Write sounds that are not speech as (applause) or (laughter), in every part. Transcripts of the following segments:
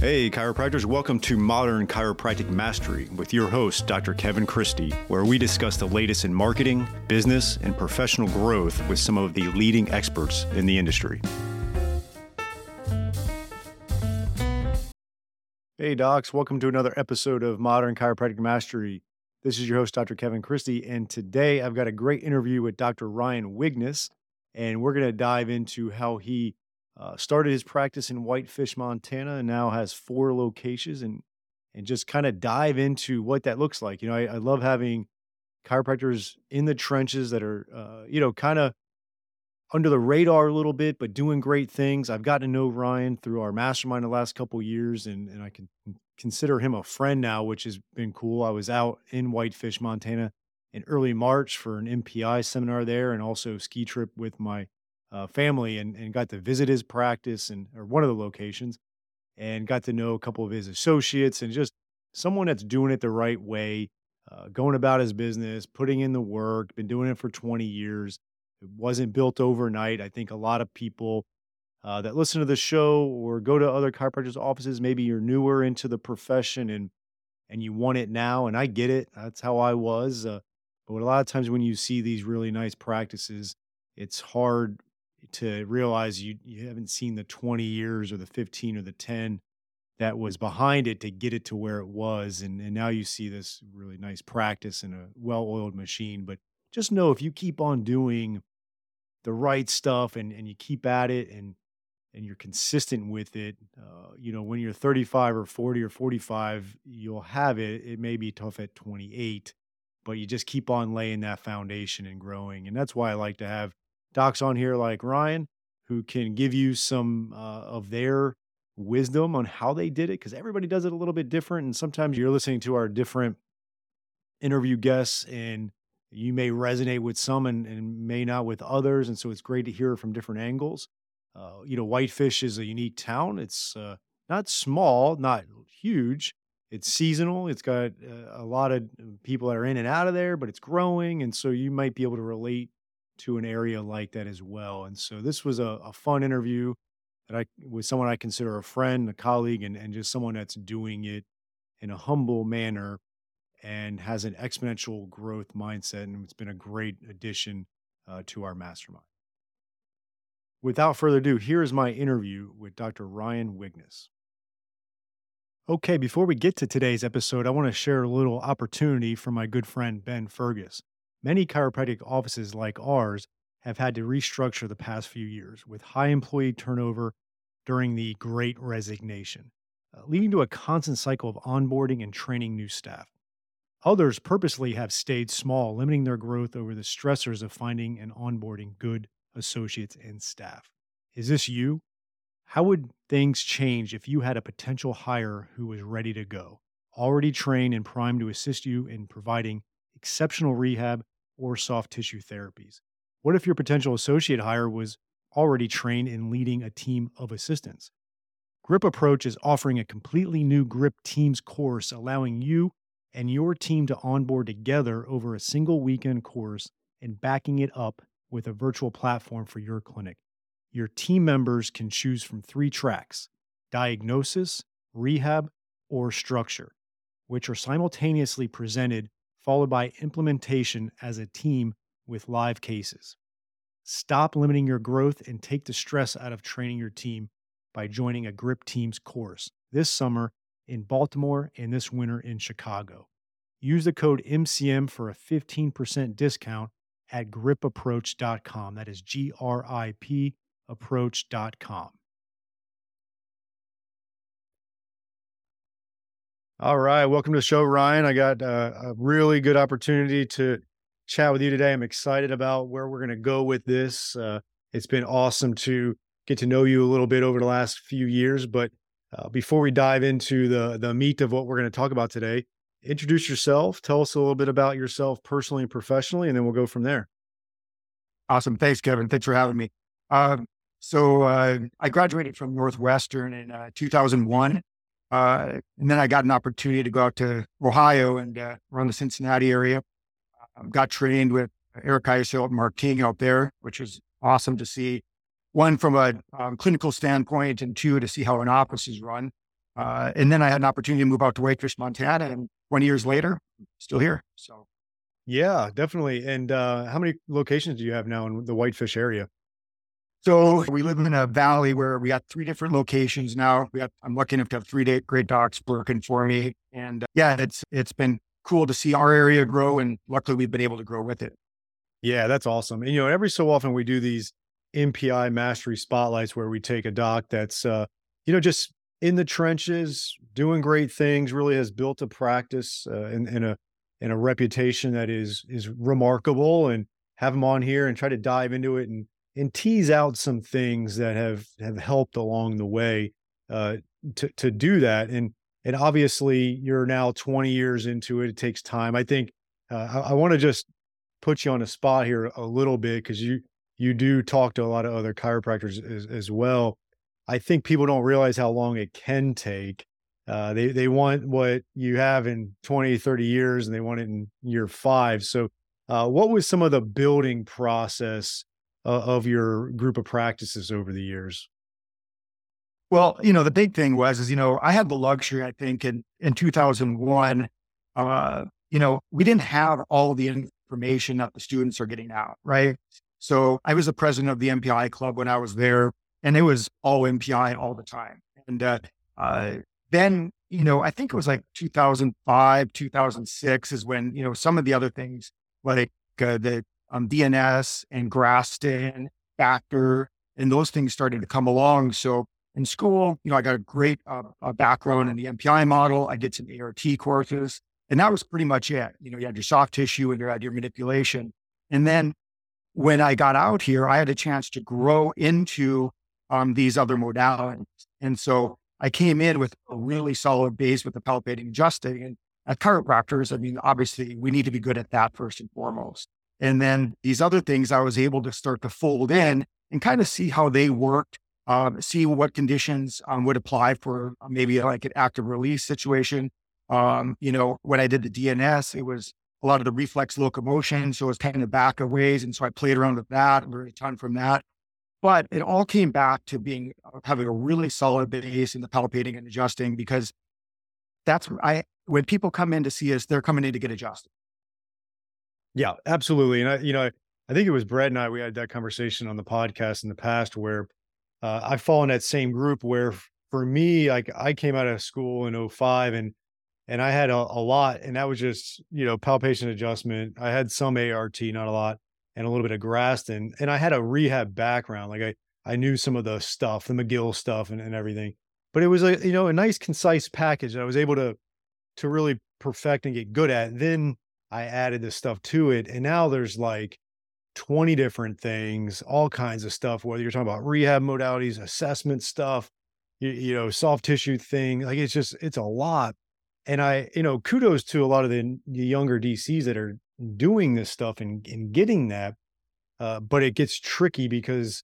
Hey, chiropractors, welcome to Modern Chiropractic Mastery with your host, Dr. Kevin Christie, where we discuss the latest in marketing, business, and professional growth with some of the leading experts in the industry. Hey, docs, welcome to another episode of Modern Chiropractic Mastery. This is your host, Dr. Kevin Christie, and today I've got a great interview with Dr. Ryan Wigness, and we're going to dive into how he uh, started his practice in Whitefish, Montana, and now has four locations, and and just kind of dive into what that looks like. You know, I, I love having chiropractors in the trenches that are, uh, you know, kind of under the radar a little bit, but doing great things. I've gotten to know Ryan through our mastermind the last couple years, and and I can consider him a friend now, which has been cool. I was out in Whitefish, Montana, in early March for an MPI seminar there, and also ski trip with my uh, family and, and got to visit his practice and or one of the locations and got to know a couple of his associates and just someone that's doing it the right way, uh, going about his business, putting in the work, been doing it for 20 years. It wasn't built overnight. I think a lot of people uh, that listen to the show or go to other chiropractors' offices, maybe you're newer into the profession and and you want it now. And I get it. That's how I was. Uh, but a lot of times when you see these really nice practices, it's hard to realize you you haven't seen the 20 years or the 15 or the 10 that was behind it to get it to where it was and and now you see this really nice practice and a well-oiled machine but just know if you keep on doing the right stuff and and you keep at it and and you're consistent with it uh, you know when you're 35 or 40 or 45 you'll have it. It may be tough at 28 but you just keep on laying that foundation and growing and that's why i like to have docs on here like Ryan who can give you some uh, of their wisdom on how they did it because everybody does it a little bit different. And sometimes you're listening to our different interview guests and you may resonate with some and, and may not with others. And so it's great to hear from different angles. Uh, you know, Whitefish is a unique town. It's uh, not small, not huge. It's seasonal. It's got uh, a lot of uh, people that are in and out of there, but it's growing. And so you might be able to relate to an area like that as well. And so this was a, a fun interview that I with someone I consider a friend, a colleague, and, and just someone that's doing it in a humble manner and has an exponential growth mindset. And it's been a great addition uh, to our mastermind. Without further ado, here is my interview with Dr. Ryan Wigness. Okay, before we get to today's episode, I want to share a little opportunity from my good friend Ben Fergus. Many chiropractic offices like ours have had to restructure the past few years with high employee turnover during the great resignation, uh, leading to a constant cycle of onboarding and training new staff. Others purposely have stayed small, limiting their growth over the stressors of finding and onboarding good associates and staff. Is this you? How would things change if you had a potential hire who was ready to go, already trained and primed to assist you in providing exceptional rehab, or soft tissue therapies? What if your potential associate hire was already trained in leading a team of assistants? Grip Approach is offering a completely new Grip Teams course, allowing you and your team to onboard together over a single weekend course and backing it up with a virtual platform for your clinic. Your team members can choose from three tracks diagnosis, rehab, or structure, which are simultaneously presented followed by implementation as a team with live cases. Stop limiting your growth and take the stress out of training your team by joining a Grip Teams course this summer in Baltimore and this winter in Chicago. Use the code MCM for a 15% discount at gripapproach.com. That is G R I P approach.com. All right. Welcome to the show, Ryan. I got uh, a really good opportunity to chat with you today. I'm excited about where we're going to go with this. Uh, it's been awesome to get to know you a little bit over the last few years. But uh, before we dive into the, the meat of what we're going to talk about today, introduce yourself. Tell us a little bit about yourself personally and professionally, and then we'll go from there. Awesome. Thanks, Kevin. Thanks for having me. Um, so uh, I graduated from Northwestern in uh, 2001. Uh, and then I got an opportunity to go out to Ohio and uh, run the Cincinnati area. Um, got trained with Eric Isil and Mark King out there, which was awesome to see. One from a um, clinical standpoint, and two to see how an office is run. Uh, and then I had an opportunity to move out to Whitefish, Montana, and 20 years later, still here. So, yeah, definitely. And uh, how many locations do you have now in the Whitefish area? So we live in a valley where we got three different locations now. We got, I'm lucky enough to have three great docs working for me. And uh, yeah, it's, it's been cool to see our area grow. And luckily we've been able to grow with it. Yeah, that's awesome. And, you know, every so often we do these MPI mastery spotlights where we take a doc that's, uh, you know, just in the trenches, doing great things, really has built a practice uh, and, and a, and a reputation that is, is remarkable and have them on here and try to dive into it and, and tease out some things that have have helped along the way uh, to to do that. And and obviously, you're now 20 years into it. It takes time. I think uh, I, I want to just put you on the spot here a little bit because you you do talk to a lot of other chiropractors as, as well. I think people don't realize how long it can take. Uh, they they want what you have in 20, 30 years, and they want it in year five. So, uh, what was some of the building process uh, of your group of practices over the years? Well, you know, the big thing was, is, you know, I had the luxury, I think in, in 2001, uh, you know, we didn't have all the information that the students are getting out. Right. So I was the president of the MPI club when I was there and it was all MPI all the time. And, uh, uh, then, you know, I think it was like 2005, 2006 is when, you know, some of the other things like uh, the um, DNS and Graston, FAKTR, and those things started to come along. So in school, you know, I got a great uh, background in the MPI model. I did some ART courses, and that was pretty much it. You know, you had your soft tissue and you had your manipulation. And then when I got out here, I had a chance to grow into um, these other modalities. And so I came in with a really solid base with the palpating adjusting. And chiropractors, I mean, obviously, we need to be good at that first and foremost. And then these other things I was able to start to fold in and kind of see how they worked, um, see what conditions um, would apply for uh, maybe like an active release situation. Um, you know, when I did the DNS, it was a lot of the reflex locomotion. So it was kind of back of ways. And so I played around with that, learned a ton from that. But it all came back to being uh, having a really solid base in the palpating and adjusting because that's I when people come in to see us, they're coming in to get adjusted. Yeah, absolutely. And I, you know, I think it was Brett and I, we had that conversation on the podcast in the past where uh, I fall in that same group where for me, like I came out of school in 05 and, and I had a, a lot and that was just, you know, palpation adjustment. I had some ART, not a lot, and a little bit of Graston. And I had a rehab background. Like I, I knew some of the stuff, the McGill stuff and, and everything, but it was a, you know, a nice concise package that I was able to, to really perfect and get good at. Then I added this stuff to it. And now there's like 20 different things, all kinds of stuff, whether you're talking about rehab modalities, assessment stuff, you, you know, soft tissue thing. Like it's just, it's a lot. And I, you know, kudos to a lot of the, the younger DCs that are doing this stuff and, and getting that. Uh, but it gets tricky because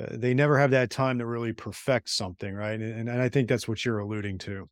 uh, they never have that time to really perfect something. Right. And, and I think that's what you're alluding to.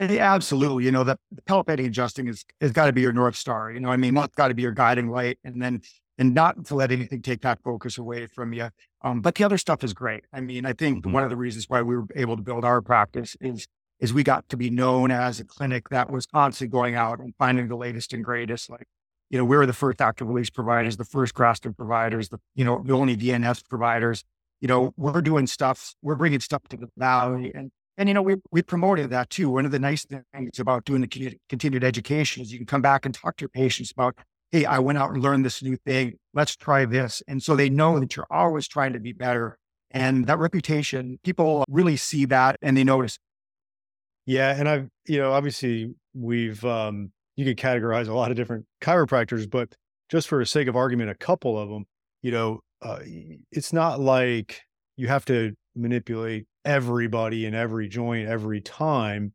Yeah, absolutely. You know, the, the palpating adjusting is has got to be your North Star. You know, I mean, that's got to be your guiding light. And then and not to let anything take that focus away from you. Um, but the other stuff is great. I mean, I think mm-hmm. one of the reasons why we were able to build our practice is is we got to be known as a clinic that was constantly going out and finding the latest and greatest. Like, you know, we were the first active release providers, the first Graston providers, the you know, the only DNS providers. You know, we're doing stuff, we're bringing stuff to the valley, and and, you know, we, we promoted that too. One of the nice things about doing the continued education is you can come back and talk to your patients about, hey, I went out and learned this new thing. Let's try this. And so they know that you're always trying to be better. And that reputation, people really see that and they notice. Yeah. And I've, you know, obviously we've, um, you could categorize a lot of different chiropractors, but just for the sake of argument, a couple of them, you know, uh, it's not like you have to manipulate everybody in every joint every time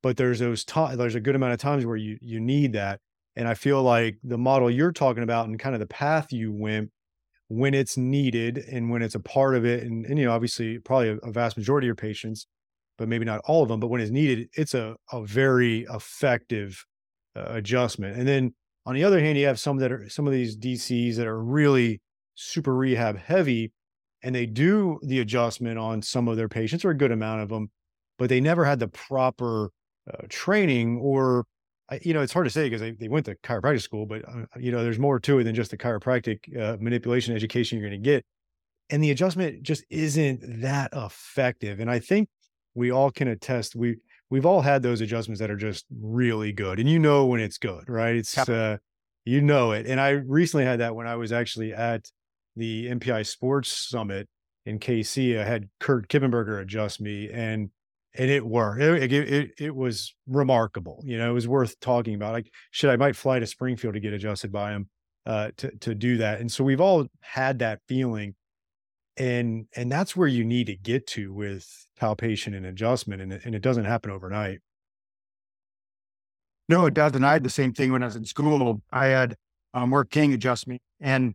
but there's those times there's a good amount of times where you you need that and i feel like the model you're talking about and kind of the path you went when it's needed and when it's a part of it and, and you know obviously probably a, a vast majority of your patients but maybe not all of them but when it's needed it's a, a very effective uh, adjustment and then on the other hand you have some that are some of these dcs that are really super rehab heavy and they do the adjustment on some of their patients or a good amount of them but they never had the proper uh, training or you know, it's hard to say because they, they went to chiropractic school, but uh, you know, there's more to it than just the chiropractic uh, manipulation education you're going to get. And the adjustment just isn't that effective. And I think we all can attest we we've all had those adjustments that are just really good, and you know when it's good, right? It's uh, you know it. And I recently had that when I was actually at the MPI Sports Summit in KC. I had Kurt Kippenberger adjust me, and and it worked. It, it, it, was remarkable. You know, it was worth talking about. Like, should I might fly to Springfield to get adjusted by him uh, to to do that. And so we've all had that feeling, and and that's where you need to get to with palpation and adjustment, and it, and it doesn't happen overnight. No, it doesn't. I had the same thing when I was in school. I had um, Mark King adjust me, and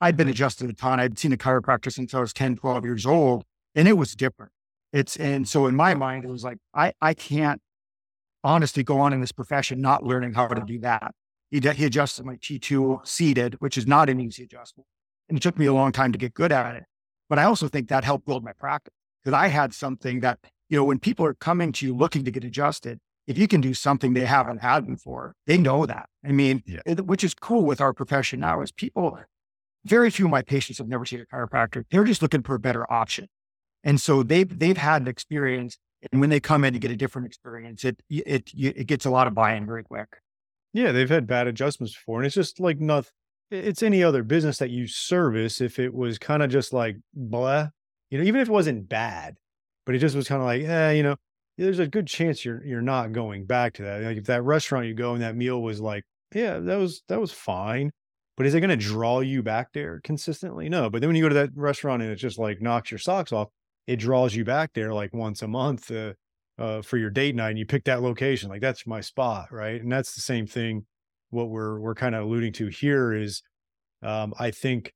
I'd been mm-hmm. adjusted a ton. I'd seen a chiropractor since I was 10, 12 years old, and it was different. It's and so in my mind, it was like I I can't honestly go on in this profession not learning how to uh-huh. do that. He he adjusted my T2 seated, which is not an easy adjustment, and it took me a long time to get good at it. But I also think that helped build my practice because I had something that you know when people are coming to you looking to get adjusted, if you can do something they haven't had before, they know that. I mean, yeah. it, which is cool with our profession now is people. Very few of my patients have never seen a chiropractor. They're just looking for a better option. And so they've they've had an experience, and when they come in to get a different experience, it it it gets a lot of buy-in very quick. Yeah, they've had bad adjustments before, and it's just like nothing. It's any other business that you service. If it was kind of just like blah, you know, even if it wasn't bad, but it just was kind of like, eh, you know, there's a good chance you're you're not going back to that. Like if that restaurant you go and that meal was like, yeah, that was that was fine. But is it going to draw you back there consistently? No. But then when you go to that restaurant and it just like knocks your socks off, it draws you back there like once a month uh, uh, for your date night and you pick that location like that's my spot right and that's the same thing what we're we're kind of alluding to here is um, i think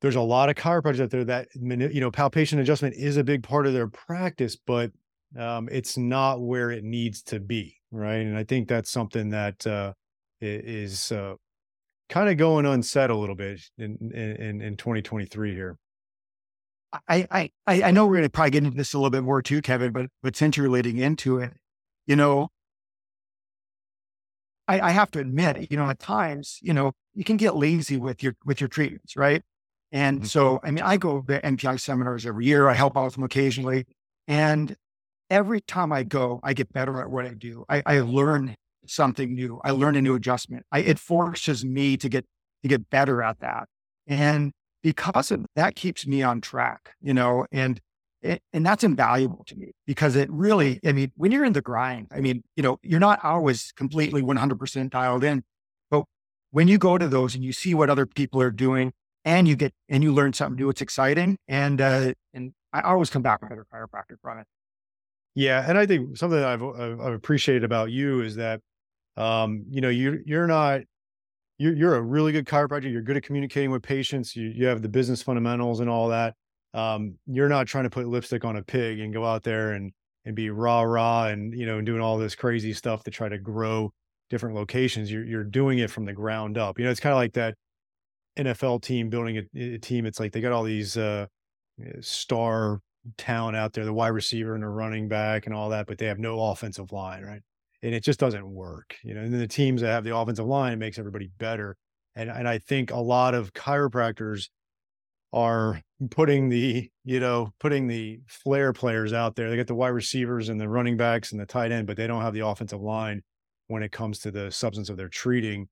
there's a lot of chiropractors out there that you know palpation adjustment is a big part of their practice but um, it's not where it needs to be right and i think that's something that uh, is uh, kind of going unsaid a little bit in, in in 2023 here I, I, I know we're going to probably get into this a little bit more too, Kevin, but, but since you're leading into it, you know, I, I have to admit, you know, at times, you know, you can get lazy with your, with your treatments, right? And mm-hmm. so, I mean, I go to MPI seminars every year. I help out with them occasionally. And every time I go, I get better at what I do. I, I learn something new. I learn a new adjustment. I, it forces me to get, to get better at that. And because of that keeps me on track, you know, and it, and that's invaluable to me because it really, I mean, when you're in the grind, I mean, you know, you're not always completely 100% dialed in, but when you go to those and you see what other people are doing and you get, and you learn something new, it's exciting. And, uh, and I always come back better chiropractor from it. Yeah. And I think something I've, I've appreciated about you is that, um, you know, you're you're not, you're, you're a really good chiropractor. You're good at communicating with patients. You, you have the business fundamentals and all that. Um, you're not trying to put lipstick on a pig and go out there and, and be rah, rah, and, you know, doing all this crazy stuff to try to grow different locations. You're, you're doing it from the ground up. You know, it's kind of like that NFL team building a, a, team. It's like they got all these, uh, star talent out there, the wide receiver and the running back and all that, but they have no offensive line, right? And it just doesn't work. You know, and then the teams that have the offensive line makes everybody better. And and I think a lot of chiropractors are putting the, you know, putting the flair players out there. They get the wide receivers and the running backs and the tight end, but they don't have the offensive line when it comes to the substance of their treating.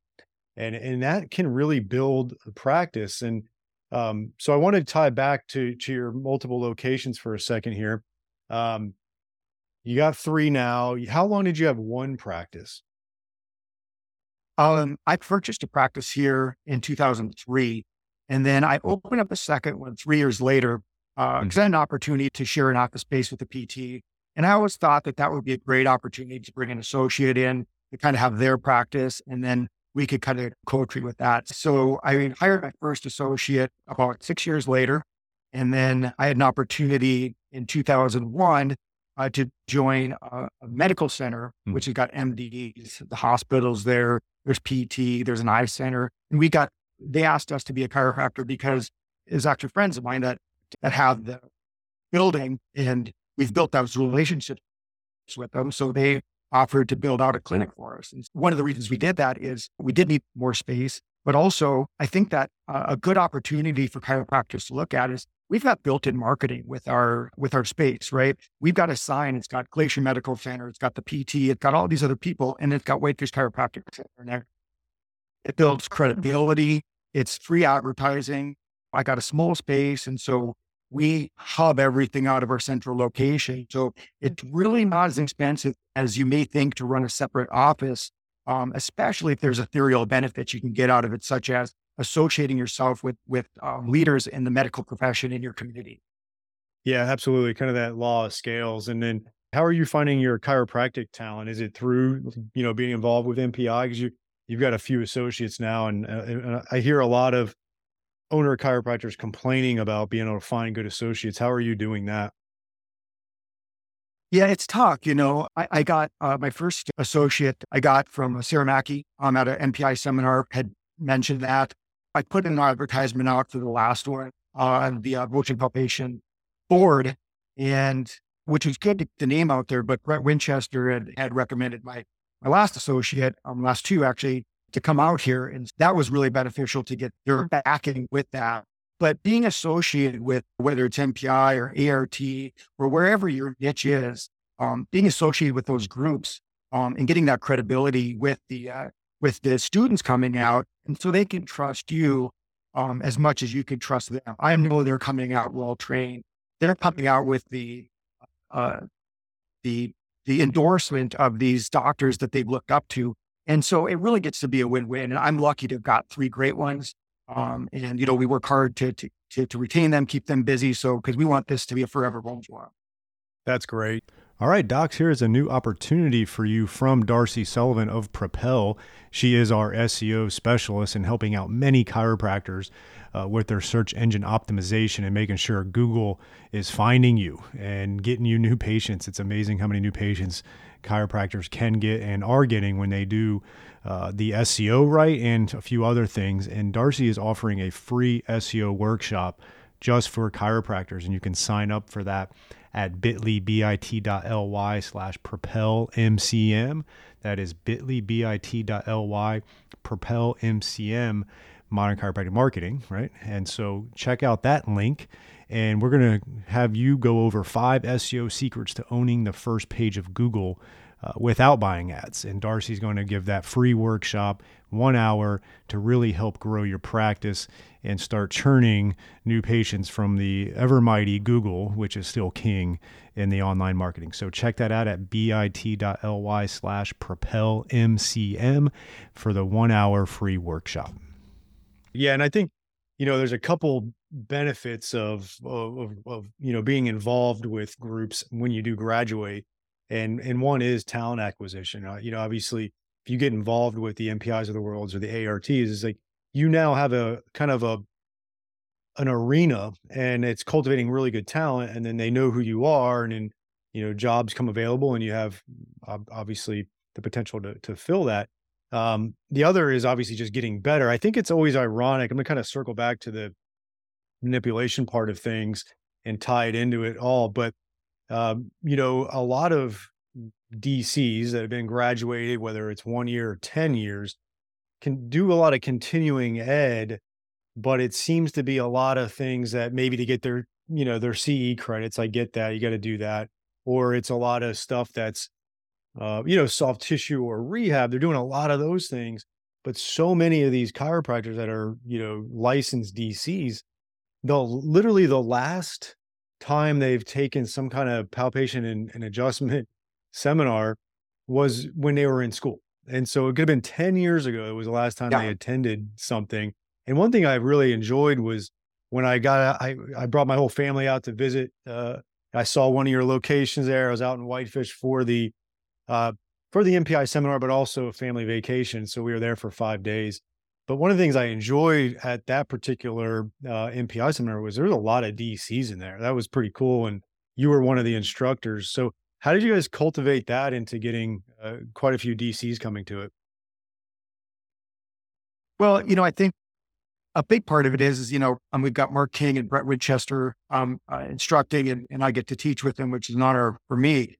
And and that can really build practice. And um, so I want to tie back to to your multiple locations for a second here. Um, you got three now. How long did you have one practice? Um, I purchased a practice here in 2003, and then I opened up a second one three years later because uh, mm. I had an opportunity to share an office space with a PT. And I always thought that that would be a great opportunity to bring an associate in to kind of have their practice, and then we could kind of co-treat with that. So I hired my first associate about six years later, and then I had an opportunity in 2001 uh, to join a, a medical center, mm. which has got MDs, the hospitals there. There's PT, there's an eye center, and we got. They asked us to be a chiropractor because there's actually friends of mine that that have the building, and we've built those relationships with them. So they offered to build out a clinic for us. And one of the reasons we did that is we did need more space, but also I think that uh, a good opportunity for chiropractors to look at is we've got built-in marketing with our with our space, right? We've got a sign. It's got Glacier Medical Center. It's got the PT. It's got all these other people, and it's got Whitefish Chiropractic Center in there. It builds credibility. It's free advertising. I got a small space, and so we hub everything out of our central location. So it's really not as expensive as you may think to run a separate office, um, especially if there's ethereal benefits you can get out of it, such as associating yourself with with um, leaders in the medical profession in your community. Yeah, absolutely. Kind of that law of scales. And then how are you finding your chiropractic talent? Is it through, you know, being involved with MPI? Because you, you've got a few associates now. And, uh, and I hear a lot of owner chiropractors complaining about being able to find good associates. How are you doing that? Yeah, it's tough. You know, I, I got uh, my first associate I got from Sarah Mackey um, at an MPI seminar, had mentioned that. I put an advertisement out for the last one on the uh, Palpation board, and which was good to get the name out there. But Brett Winchester had, had recommended my, my last associate, um, last two actually, to come out here. And that was really beneficial to get their backing with that. But being associated with whether it's MPI or ART or wherever your niche is, um, being associated with those groups um, and getting that credibility with the uh, with the students coming out, and so they can trust you um, as much as you can trust them. I know they're coming out well trained. They're coming out with the uh, the the endorsement of these doctors that they've looked up to and so it really gets to be a win-win. And I'm lucky to have got three great ones. Um, and you know, we work hard to, to to to retain them, keep them busy. So because we want this to be a forever home. That's great. All right, Docs, here is a new opportunity for you from Darcy Sullivan of Propel. She is our SEO specialist in helping out many chiropractors uh, with their search engine optimization and making sure Google is finding you and getting you new patients. It's amazing how many new patients chiropractors can get and are getting when they do uh, the SEO right and a few other things. And Darcy is offering a free SEO workshop just for chiropractors, and you can sign up for that at bit.ly, bit.ly slash propel MCM. That is bit.ly, bit.ly, propel MCM, modern chiropractic marketing, right? And so check out that link. And we're going to have you go over five SEO secrets to owning the first page of Google uh, without buying ads. And Darcy's going to give that free workshop, one hour, to really help grow your practice and start churning new patients from the ever mighty Google, which is still king in the online marketing. So check that out at bit.ly slash propelmcm for the one hour free workshop. Yeah. And I think, you know, there's a couple benefits of, of, of, you know, being involved with groups when you do graduate and and one is talent acquisition. Uh, you know, obviously, if you get involved with the MPIs of the worlds or the ARTs, it's like you now have a kind of a an arena, and it's cultivating really good talent, and then they know who you are, and then you know jobs come available, and you have obviously the potential to to fill that. Um, the other is obviously just getting better. I think it's always ironic. I'm gonna kind of circle back to the manipulation part of things and tie it into it all, but um, you know, a lot of DCs that have been graduated, whether it's one year or 10 years, can do a lot of continuing ed, but it seems to be a lot of things that maybe to get their, you know, their CE credits. I get that. You got to do that. Or it's a lot of stuff that's, uh, you know, soft tissue or rehab. They're doing a lot of those things. But so many of these chiropractors that are, you know, licensed DCs, they'll literally the last time they've taken some kind of palpation and, and adjustment seminar was when they were in school. And so it could have been 10 years ago. It was the last time yeah. they attended something. And one thing I really enjoyed was when I got, I, I brought my whole family out to visit. Uh, I saw one of your locations there. I was out in Whitefish for the, uh, for the MPI seminar, but also a family vacation. So we were there for five days. But one of the things I enjoyed at that particular uh, MPI seminar was there was a lot of DCs in there. That was pretty cool. And you were one of the instructors. So how did you guys cultivate that into getting uh, quite a few DCs coming to it? Well, you know, I think a big part of it is, is you know, um, we've got Mark King and Brett Winchester um, uh, instructing, and, and I get to teach with them, which is an honor for me.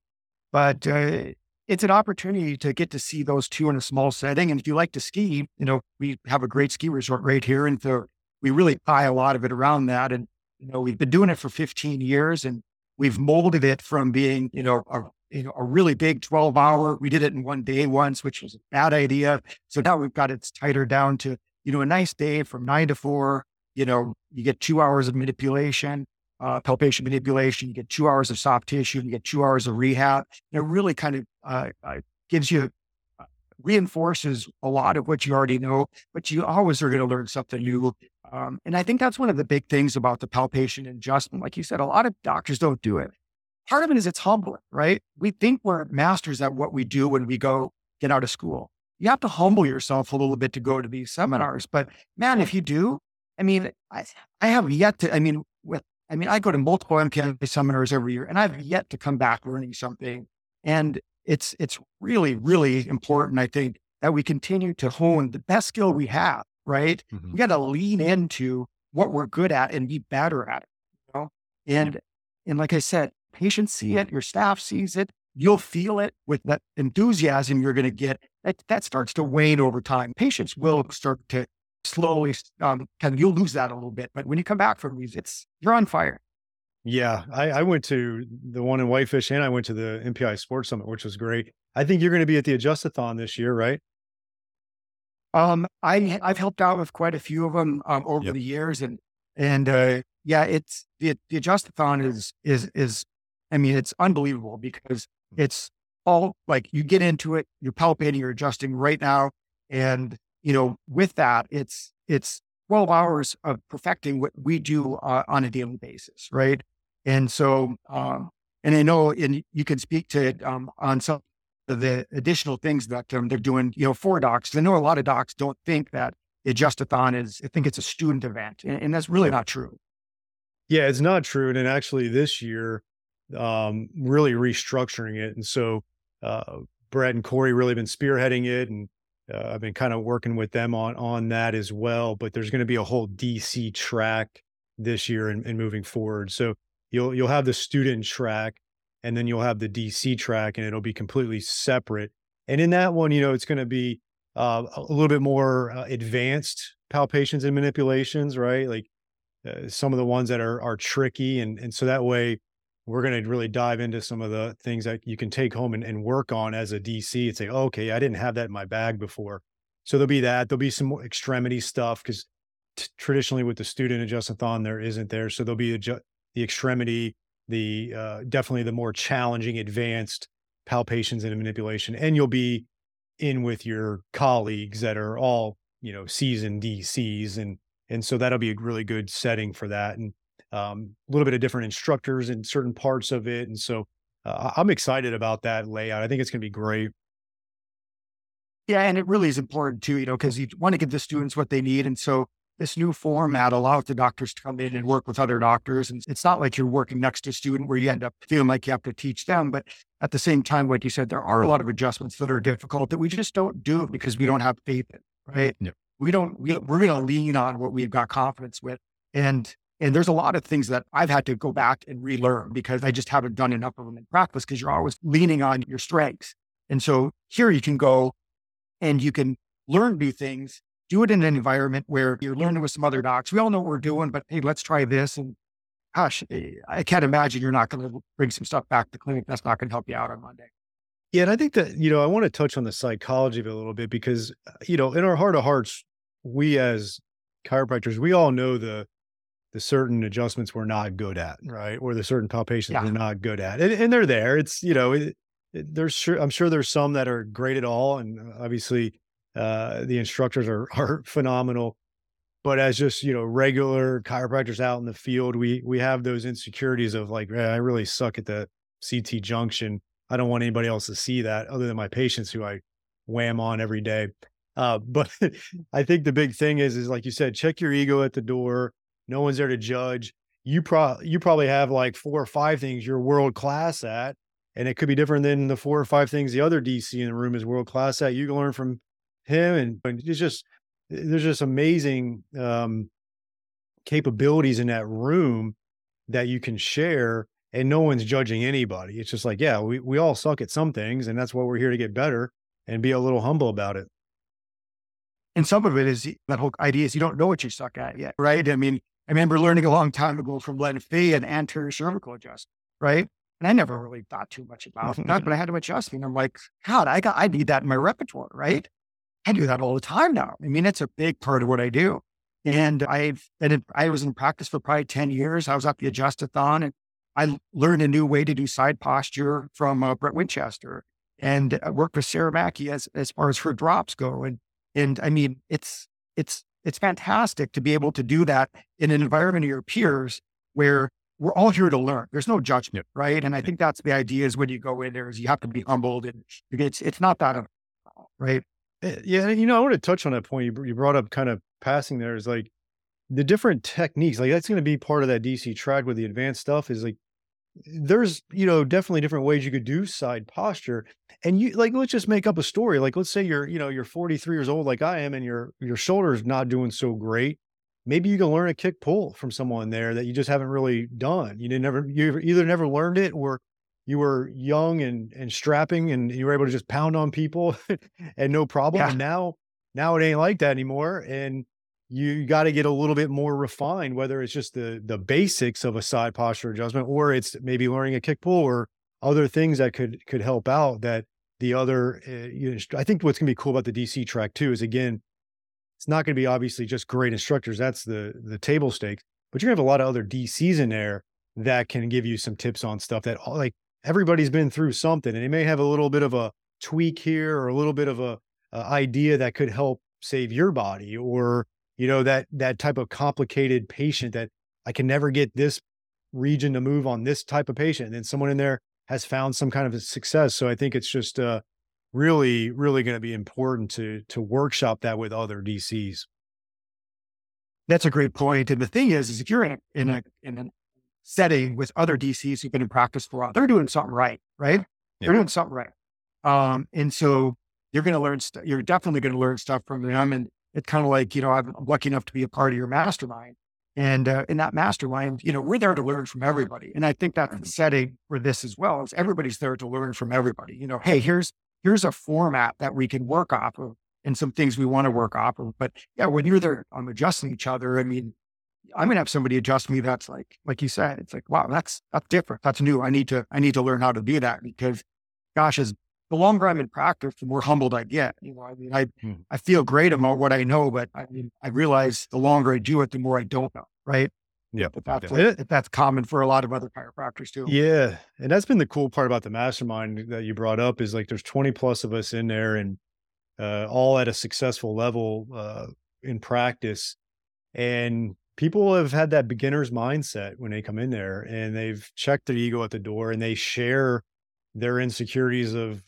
But uh, it's an opportunity to get to see those two in a small setting. And if you like to ski, you know, we have a great ski resort right here, and so we really tie a lot of it around that. And you know, we've been doing it for 15 years, and we've molded it from being, you know, a you know, a really big 12 hour. We did it in one day once, which was a bad idea. So now we've got it tighter down to, you know, a nice day from nine to four. You know, you get two hours of manipulation, uh, palpation manipulation. You get two hours of soft tissue. You get two hours of rehab. And It really kind of uh, uh, gives you, uh, reinforces a lot of what you already know, but you always are going to learn something new. Um, and I think that's one of the big things about the palpation adjustment. Like you said, a lot of doctors don't do it part of it is it's humbling, right? We think we're masters at what we do when we go get out of school. You have to humble yourself a little bit to go to these seminars. But man, if you do, I mean, I, I have yet to, I mean, with, I mean, I go to multiple MPI seminars every year and I've yet to come back learning something. And it's, it's really, really important, I think, that we continue to hone the best skill we have, right? Mm-hmm. We got to lean into what we're good at and be better at it. You know? And, and like I said, patients see it, your staff sees it, you'll feel it with that enthusiasm you're going to get. That, that starts to wane over time. Patients will start to slowly, um, kind of, you'll lose that a little bit. But when you come back from these, it's, you're on fire. Yeah. I, I went to the one in Whitefish and I went to the MPI Sports Summit, which was great. I think you're going to be at the Adjustathon this year, right? Um, I I've helped out with quite a few of them um, over yep. the years, and and uh, yeah, it's the the Adjustathon is is is I mean, it's unbelievable because mm. it's all like you get into it, you're palpating, you're adjusting right now. And, you know, with that, it's, it's 12 hours of perfecting what we do uh, on a daily basis. Right. And so, um, and I know, and you can speak to it um, on some the additional things that um, they're doing, you know, for docs. I know a lot of docs don't think that Adjustathon is, I think it's a student event, and, and that's really not true. Yeah, it's not true. And actually, this year, um, really restructuring it. And so uh, Brett and Corey really been spearheading it, and uh, I've been kind of working with them on on that as well. But there's going to be a whole DC track this year and, and moving forward. So you'll you'll have the student track, and then you'll have the DC track, and it'll be completely separate. And in that one, you know, it's going to be uh, a little bit more uh, advanced palpations and manipulations, right? Like uh, some of the ones that are are tricky, and and so that way we're going to really dive into some of the things that you can take home and, and work on as a DC and say, oh, okay, I didn't have that in my bag before. So there'll be that. There'll be some more extremity stuff because t- traditionally with the student adjustathon, there isn't there. So there'll be adju- the extremity, the uh, definitely the more challenging, advanced palpations and manipulation, and you'll be in with your colleagues that are all you know seasoned DCs, and and so that'll be a really good setting for that. And um, a little bit of different instructors in certain parts of it. And so uh, I'm excited about that layout. I think it's going to be great. Yeah, and it really is important too, you know, because you want to give the students what they need. And so this new format allows the doctors to come in and work with other doctors. And it's not like you're working next to a student where you end up feeling like you have to teach them. But at the same time, like you said, there are a lot of adjustments that are difficult that we just don't do because we don't have faith in, right? We don't, we, we're going to lean on what we've got confidence with. And and there's a lot of things that I've had to go back and relearn because I just haven't done enough of them in practice because you're always leaning on your strengths. And so here you can go and you can learn new things, do it in an environment where you're learning with some other docs. We all know what we're doing, but hey, let's try this. And gosh, eh, I can't imagine you're not going to bring some stuff back to the clinic. That's not going to help you out on Monday. Yeah. And I think that, you know, I want to touch on the psychology of it a little bit because, uh, you know, in our heart of hearts, we as chiropractors, we all know the, the certain adjustments we're not good at, right? Or the certain palpations yeah. we're not good at, and, and, they're there. It's you know, it, it, there's sure I'm sure there's some that are great at all, and uh, obviously uh, the instructors are (laughs) are phenomenal. But as just you know, regular chiropractors out in the field, we we have those insecurities of like, I really suck at the CT junction. I don't want anybody else to see that other than my patients who I wham on every day. Uh, (laughs) but I think the big thing is, is like you said, check your ego at the door no one's there to judge. You pro you probably have like four or five things you're world class at, and it could be different than the four or five things the other DC in the room is world class at. You can learn from him, and, and it's just there's just amazing um, capabilities in that room that you can share and no one's judging anybody. It's just like, yeah, we, we all suck at some things and that's why we're here to get better and be a little humble about it. And some of it is that whole idea is you don't know what you suck at yet, right? I mean, I remember learning a long time ago from Len Faye and anterior cervical adjustment, right? And I never really thought too much about that, (laughs) but I had to adjust. And I'm like, God, I got, I need that in my repertoire, right? I do that all the time now. I mean, it's a big part of what I do. And I've been in, I was in practice for probably 10 years. I was at the Adjustathon and I learned a new way to do side posture from uh, Brett Winchester and I worked with Sarah Mackey as, as far as her drops go. And, and I mean, it's, it's, it's fantastic to be able to do that in an environment of your peers where we're all here to learn. There's no judgment, right? And I think that's the idea is when you go in there is you have to be humbled and it's, it's not that, right? Eh, yeah, you know, I want to touch on that point you, brought up kind of passing there is like the different techniques. Like that's going to be part of that DC track with the advanced stuff is like there's, you know, definitely different ways you could do side posture. And you like let's just make up a story. Like let's say you're, you know, you're 43 years old like I am and your your shoulder is not doing so great. Maybe you can learn a kick pull from someone there that you just haven't really done. You didn't never you either never learned it or you were young and and strapping and you were able to just pound on people (laughs) and no problem. Yeah. And now now it ain't like that anymore. And you got to get a little bit more refined, whether it's just the the basics of a side posture adjustment or it's maybe learning a kick pull or other things that could could help out that the other uh, you know, I think what's going to be cool about the DC track too is again it's not going to be obviously just great instructors that's the the table stakes but you're going to have a lot of other DCs in there that can give you some tips on stuff that like everybody's been through something and they may have a little bit of a tweak here or a little bit of a, a idea that could help save your body or you know that that type of complicated patient that i can never get this region to move on this type of patient and then someone in there has found some kind of success so i think it's just uh really really going to be important to to workshop that with other dcs that's a great point. and the thing is is if you're in a in a in a setting with other DCs who've been in practice for a while, they're doing something right, right? They're doing something right. Um, and so you're going to learn, st- you're definitely going to learn stuff from them. And it's kind of like, you know, I'm lucky enough to be a part of your mastermind. And uh, in that mastermind, you know, we're there to learn from everybody. And I think that's the mm-hmm. setting for this as well is everybody's there to learn from everybody. You know, hey, here's, here's a format that we can work off of and some things we want to work off of. But yeah, when you're there I'm adjusting each other, I mean, I'm gonna have somebody adjust me. That's like, like you said, it's like, wow, that's that's different. That's new. I need to I need to learn how to do that because, gosh, as the longer I'm in practice, the more humbled I get. You know, I mean, I hmm. I feel great about what I know, but I mean, I realize the longer I do it, the more I don't know. Right. Yeah, but that's yeah. that's common for a lot of other chiropractors too. Yeah, and that's been the cool part about the mastermind that you brought up is like there's 20 plus of us in there, and uh, all at a successful level uh, in practice, and people have had that beginner's mindset when they come in there and they've checked their ego at the door and they share their insecurities of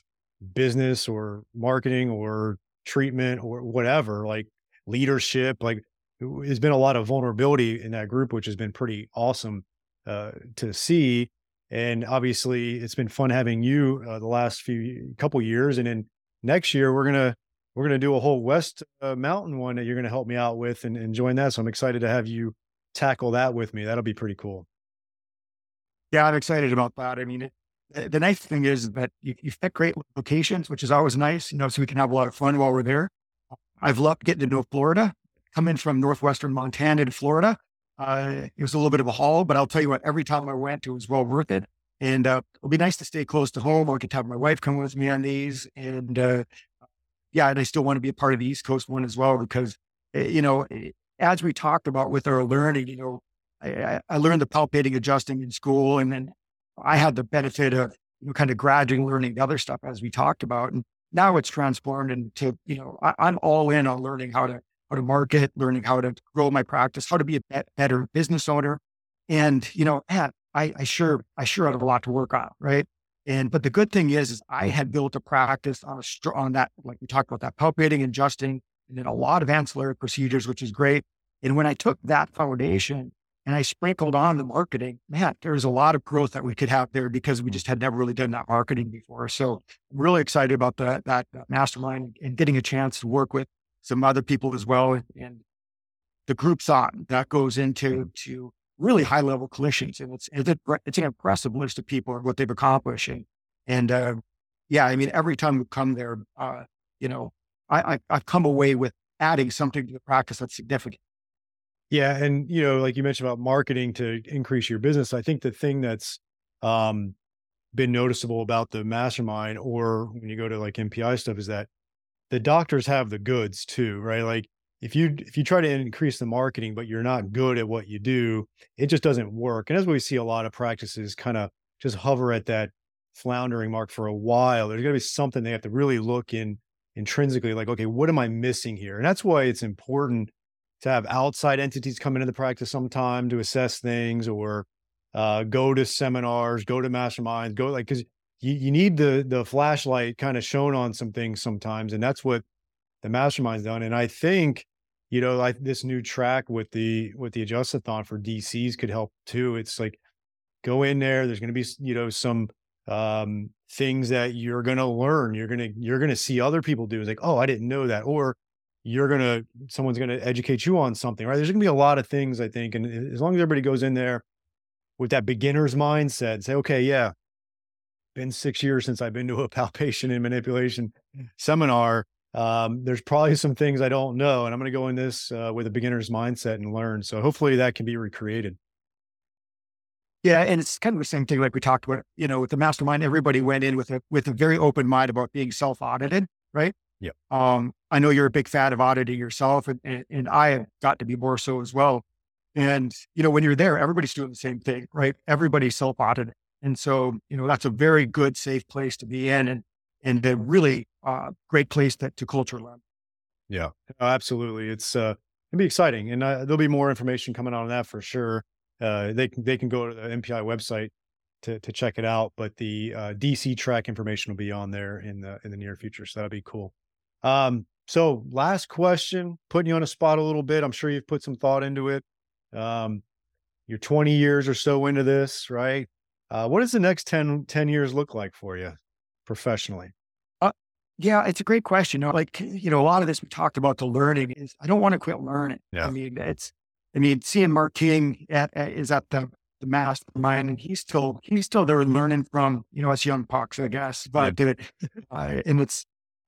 business or marketing or treatment or whatever, like leadership. Like there's been a lot of vulnerability in that group, which has been pretty awesome uh, to see. And obviously, it's been fun having you uh, the last few couple years. And then next year, we're gonna we're going to do a whole West uh, Mountain one that you're going to help me out with and, and join that. So I'm excited to have you tackle that with me. That'll be pretty cool. Yeah, I'm excited about that. I mean, the nice thing is that you, you pick great locations, which is always nice, you know, so we can have a lot of fun while we're there. I've loved getting to know Florida, coming from Northwestern Montana to Florida. Uh, it was a little bit of a haul, but I'll tell you what, every time I went, it was well worth it. And uh, it'll be nice to stay close to home. I could have my wife come with me on these and uh, yeah, and I still want to be a part of the East Coast one as well because, eh, you know, eh, as we talked about with our learning, you know, I, I learned the palpating adjusting in school, and then I had the benefit of you know, kind of gradually learning the other stuff as we talked about, and now it's transformed into you know I, am all in on learning how to how to market, learning how to grow my practice, how to be a better business owner, and you know, man, I, I sure I sure have a lot to work on, right? And but the good thing is, is I mm. had built a practice on a on that, like we talked about that palpating, adjusting, and then a lot of ancillary procedures, which is great. And when I took that foundation and I sprinkled on the marketing, man, there's a lot of growth that we could have there because we mm. just had never really done that marketing before. So I'm really excited about that that, that mastermind and getting a chance to work with some other people as well. And the group thought that goes mm. into to really high level clinicians. And it's, it's, an impressive list of people and what they've accomplished. And, and uh, yeah, I mean, every time we come there, uh, you know, I, I, I've come away with adding something to the practice that's significant. Yeah, and you know, like you mentioned about marketing to increase your business, I think the thing that's um, been noticeable about the mastermind, or when you go to like MPI stuff, is that the doctors have the goods too, right? Like if you if you try to increase the marketing, but you're not good at what you do, it just doesn't work. And as we see a lot of practices kind of just hover at that floundering mark for a while, there's going to be something they have to really look in intrinsically, like, okay, what am I missing here? And that's why it's important to have outside entities come into the practice sometime to assess things or uh, go to seminars, go to masterminds, go like because you, you need the the flashlight kind of shown on some things sometimes, and that's what the mastermind's done. And I think you know like this new track with the with the adjustathon for DCs could help too. It's like go in there. There's going to be you know some um, things that you're going to learn. You're going to you're going to see other people do. It's like oh I didn't know that or you're going to someone's going to educate you on something right there's going to be a lot of things i think and as long as everybody goes in there with that beginner's mindset say okay yeah been six years since i've been to a (laughs) palpation and manipulation seminar um, there's probably some things i don't know and i'm going to go in this uh, with a beginner's mindset and learn so hopefully that can be recreated yeah, and it's kind of the same thing like we talked about. You know, with the mastermind, everybody went in with a with a very open mind about being self audited, right? Yeah. Um, I know you're a big fan of auditing yourself, and, and, and I have got to be more so as well. And, you know, when you're there, everybody's doing the same thing, right? Everybody's self auditing. And so, you know, that's a very good, safe place to be in and, and a really uh, great place to, to culture learn. Yeah, absolutely. It's, uh, it'll be exciting. And uh, there'll be more information coming out on that for sure. Uh, they can, they can go to the MPI website to, to check it out, but the uh, DC track information will be on there in the, in the near future. So that'll be cool. Um, so last question, putting you on a spot a little bit. I'm sure you've put some thought into it. Um, you're 20 years or so into this, right? Uh, what does the next 10, 10 years look like for you professionally? Uh, yeah, it's a great question. Like, you know, a lot of this we talked about the learning is I don't want to quit learning. Yeah. I mean, it's, I mean, seeing Mark King at, at, is at the, the mastermind and he's still, he's still there learning from, you know, us young pucks, I guess, but, yeah. uh, and it's,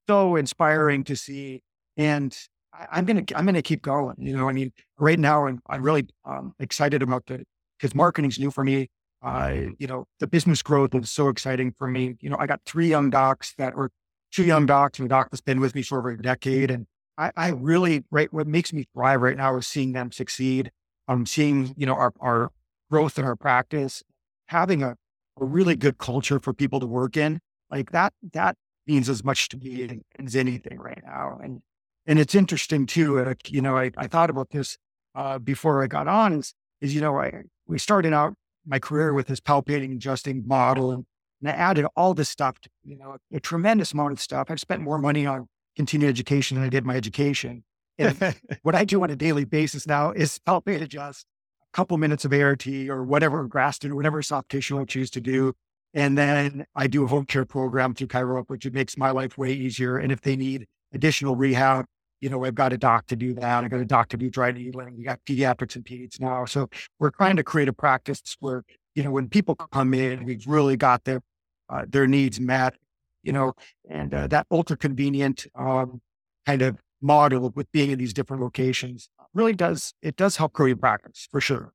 so inspiring to see. And I, am gonna I'm gonna keep going. You know, I mean, right now I'm I'm really um, excited about the because marketing's new for me. Uh, you know, the business growth is so exciting for me. You know, I got three young docs that are two young docs and a doc that's been with me for over a decade. And I, I really, right, what makes me thrive right now is seeing them succeed. I'm seeing, you know, our, our growth in our practice, having a, a really good culture for people to work in. Like that, that means as much to me as anything right now. And and it's interesting too. Uh, you know, I, I thought about this uh, before I got on. Is is you know, I we started out my career with this palpating adjusting model, and, and I added all this stuff. To, you know, a, a tremendous amount of stuff. I've spent more money on continuing education than I did my education. And (laughs) what I do on a daily basis now is palpate adjust a couple minutes of ART or whatever Graston or whatever soft tissue I choose to do and then I do a home care program through ChiroUp, which makes my life way easier. And if they need additional rehab, you know, I've got a doc to do that. I've got a doc to do dry needling. We got pediatrics and peds now. So we're trying to create a practice where, you know, when people come in, we've really got their, uh, their needs met, you know, and uh, that ultra convenient um, kind of model with being in these different locations really does, it does help grow your practice for sure.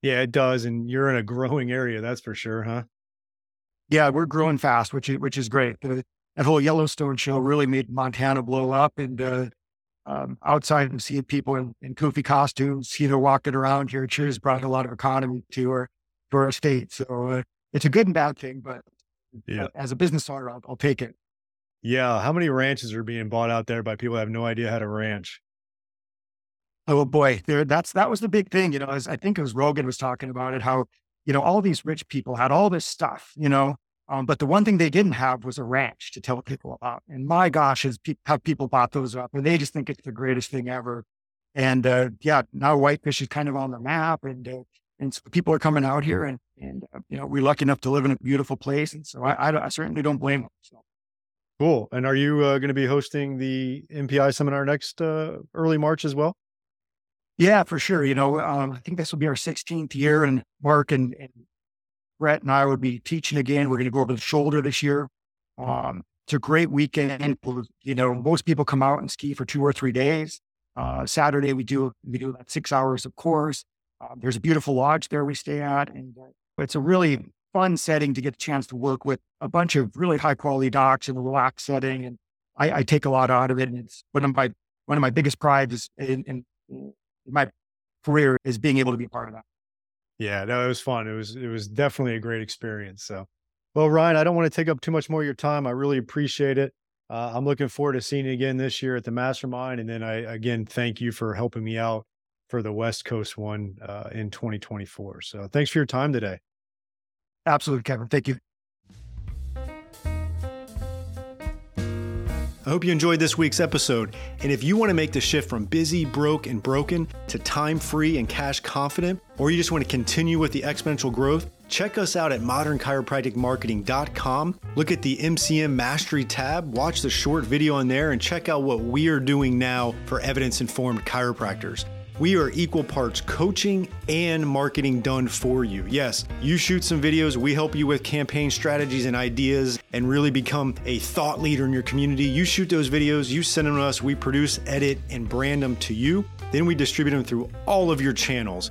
Yeah, it does. And you're in a growing area. That's for sure, huh? Yeah, we're growing fast, which is which is great. The, that whole Yellowstone show really made Montana blow up, and uh, um, outside and seeing people in, in goofy costumes, you know, walking around here, cheers brought a lot of economy to our to our state. So uh, it's a good and bad thing, but yeah. as a business owner, I'll, I'll take it. Yeah, how many ranches are being bought out there by people who have no idea how to ranch? Oh boy, there that's that was the big thing. You know, as I think it was Rogan was talking about it, how you know all these rich people had all this stuff, you know, um, but the one thing they didn't have was a ranch to tell people about. And my gosh, has pe- have people bought those up and they just think it's the greatest thing ever. And uh, yeah, now Whitefish is kind of on the map, and uh, and so people are coming out here, and and uh, you know we're lucky enough to live in a beautiful place, and so I, I, I certainly don't blame them. So. Cool. And are you uh, going to be hosting the MPI seminar next uh, early March as well? Yeah, for sure. You know, um, I think this will be our 16th year, and Mark and, and Brett and I would be teaching again. We're going to go over the shoulder this year. Um, it's a great weekend. You know, most people come out and ski for two or three days. Uh, Saturday we do we do about six hours of course. Uh, there's a beautiful lodge there we stay at, and uh, it's a really fun setting to get a chance to work with a bunch of really high quality docs in a relaxed setting. And I, I, take a lot out of it. And it's one of my, one of my biggest prides in, in, in my career is being able to be a part of that. Yeah, no, it was fun. It was, it was definitely a great experience. So, well, Ryan, I don't want to take up too much more of your time. I really appreciate it. Uh, I'm looking forward to seeing you again this year at the mastermind. And then I, again, thank you for helping me out for the West Coast one uh, in 2024. So thanks for your time today. Absolutely, Kevin. Thank you. I hope you enjoyed this week's episode. And if you want to make the shift from busy, broke, and broken to time free and cash confident, or you just want to continue with the exponential growth, check us out at modernchiropracticmarketing.com. Look at the MCM Mastery tab, watch the short video on there, and check out what we are doing now for evidence informed chiropractors. We are equal parts coaching and marketing done for you. Yes, you shoot some videos, we help you with campaign strategies and ideas and really become a thought leader in your community. You shoot those videos, you send them to us, we produce, edit, and brand them to you. Then we distribute them through all of your channels.